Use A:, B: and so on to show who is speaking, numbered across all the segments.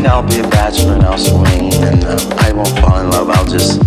A: think I'll be a bachelor and I'll swing and uh, I won't fall in love. I'll just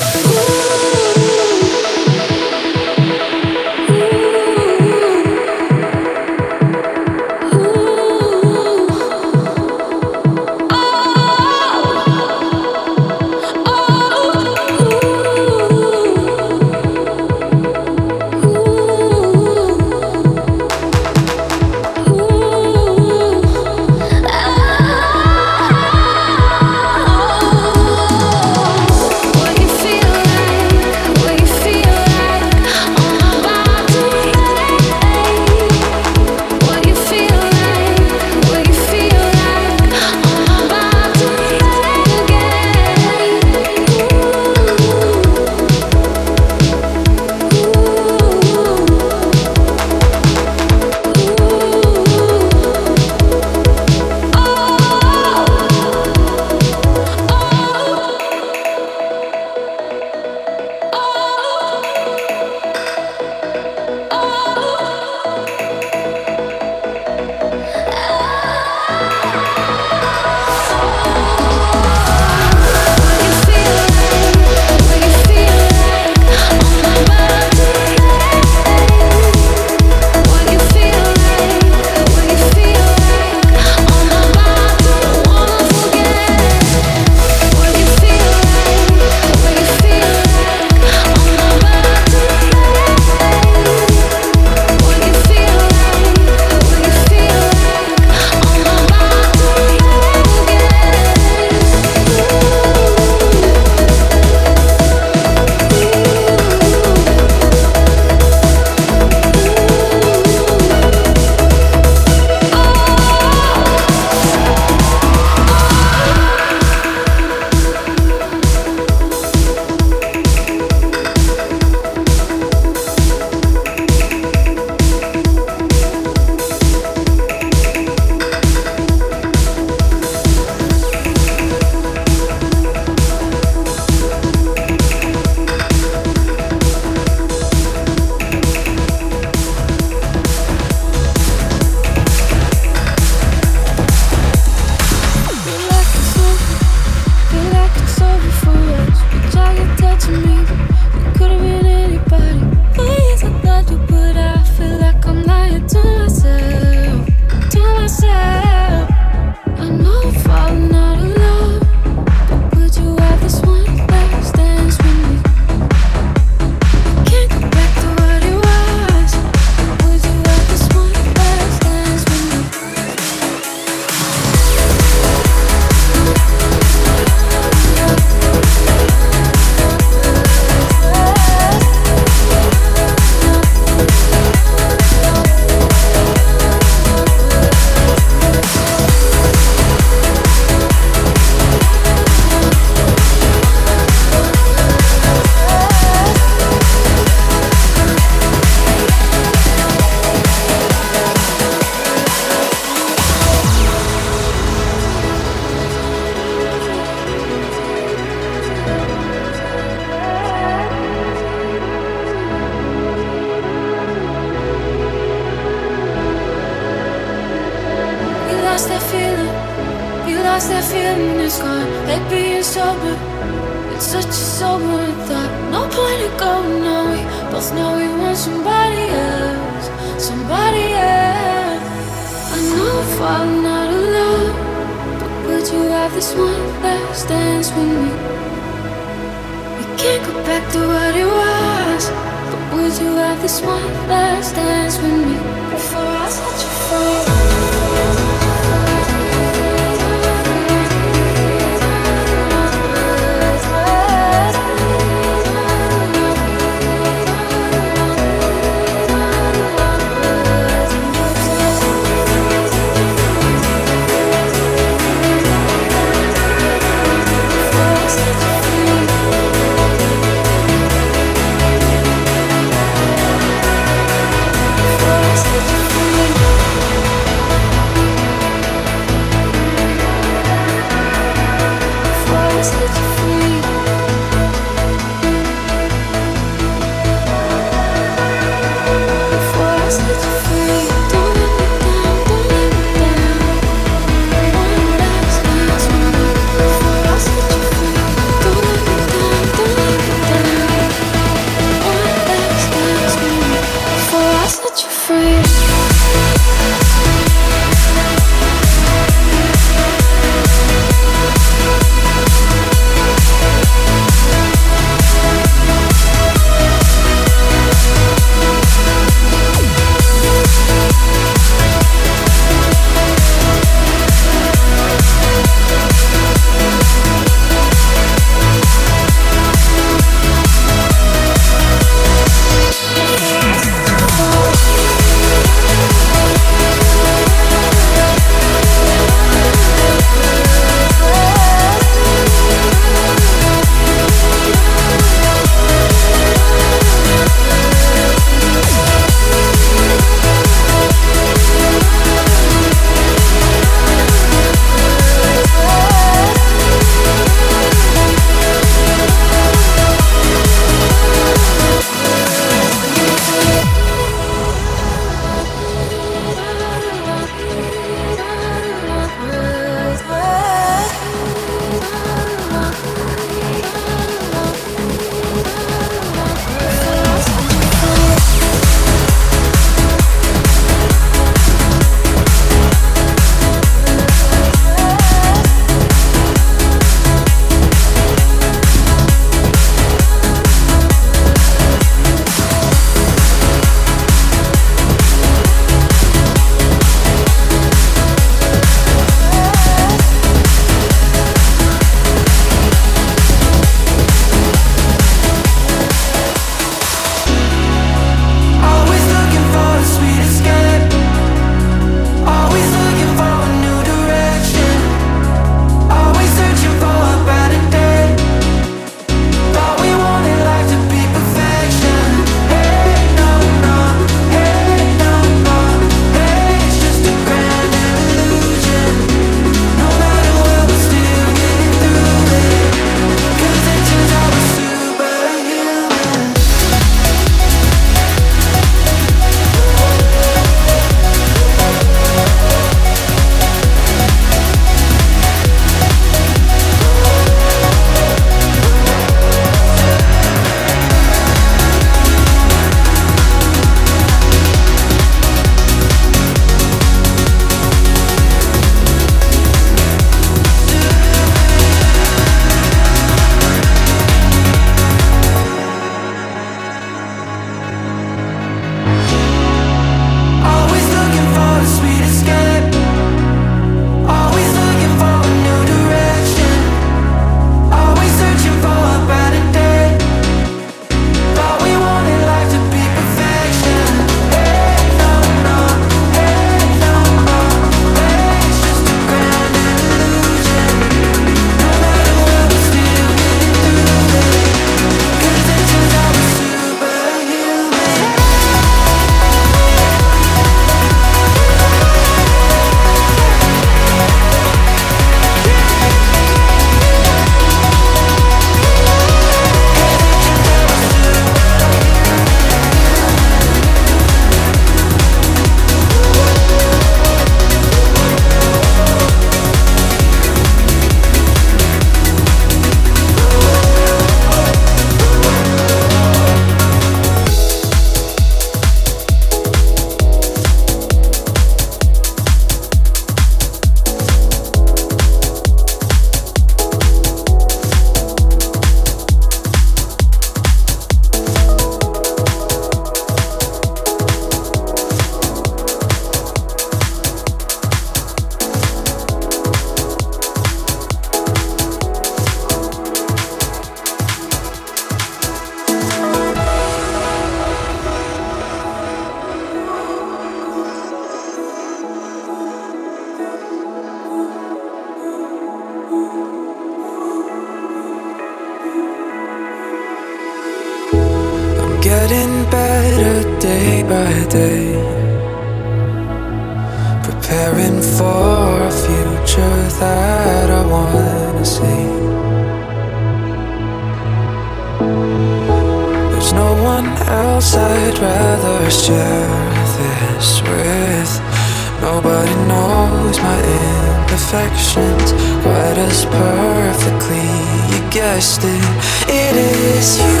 B: imperfections quite as perfectly. You guessed it, it is you.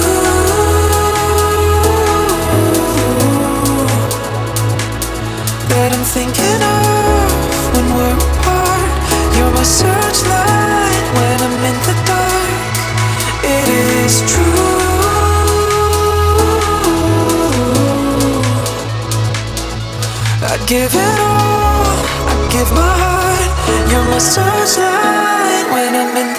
B: that I'm thinking of when we're apart. You're my searchlight when I'm in the dark. It is true. I'd give it all. My searchlight when I'm in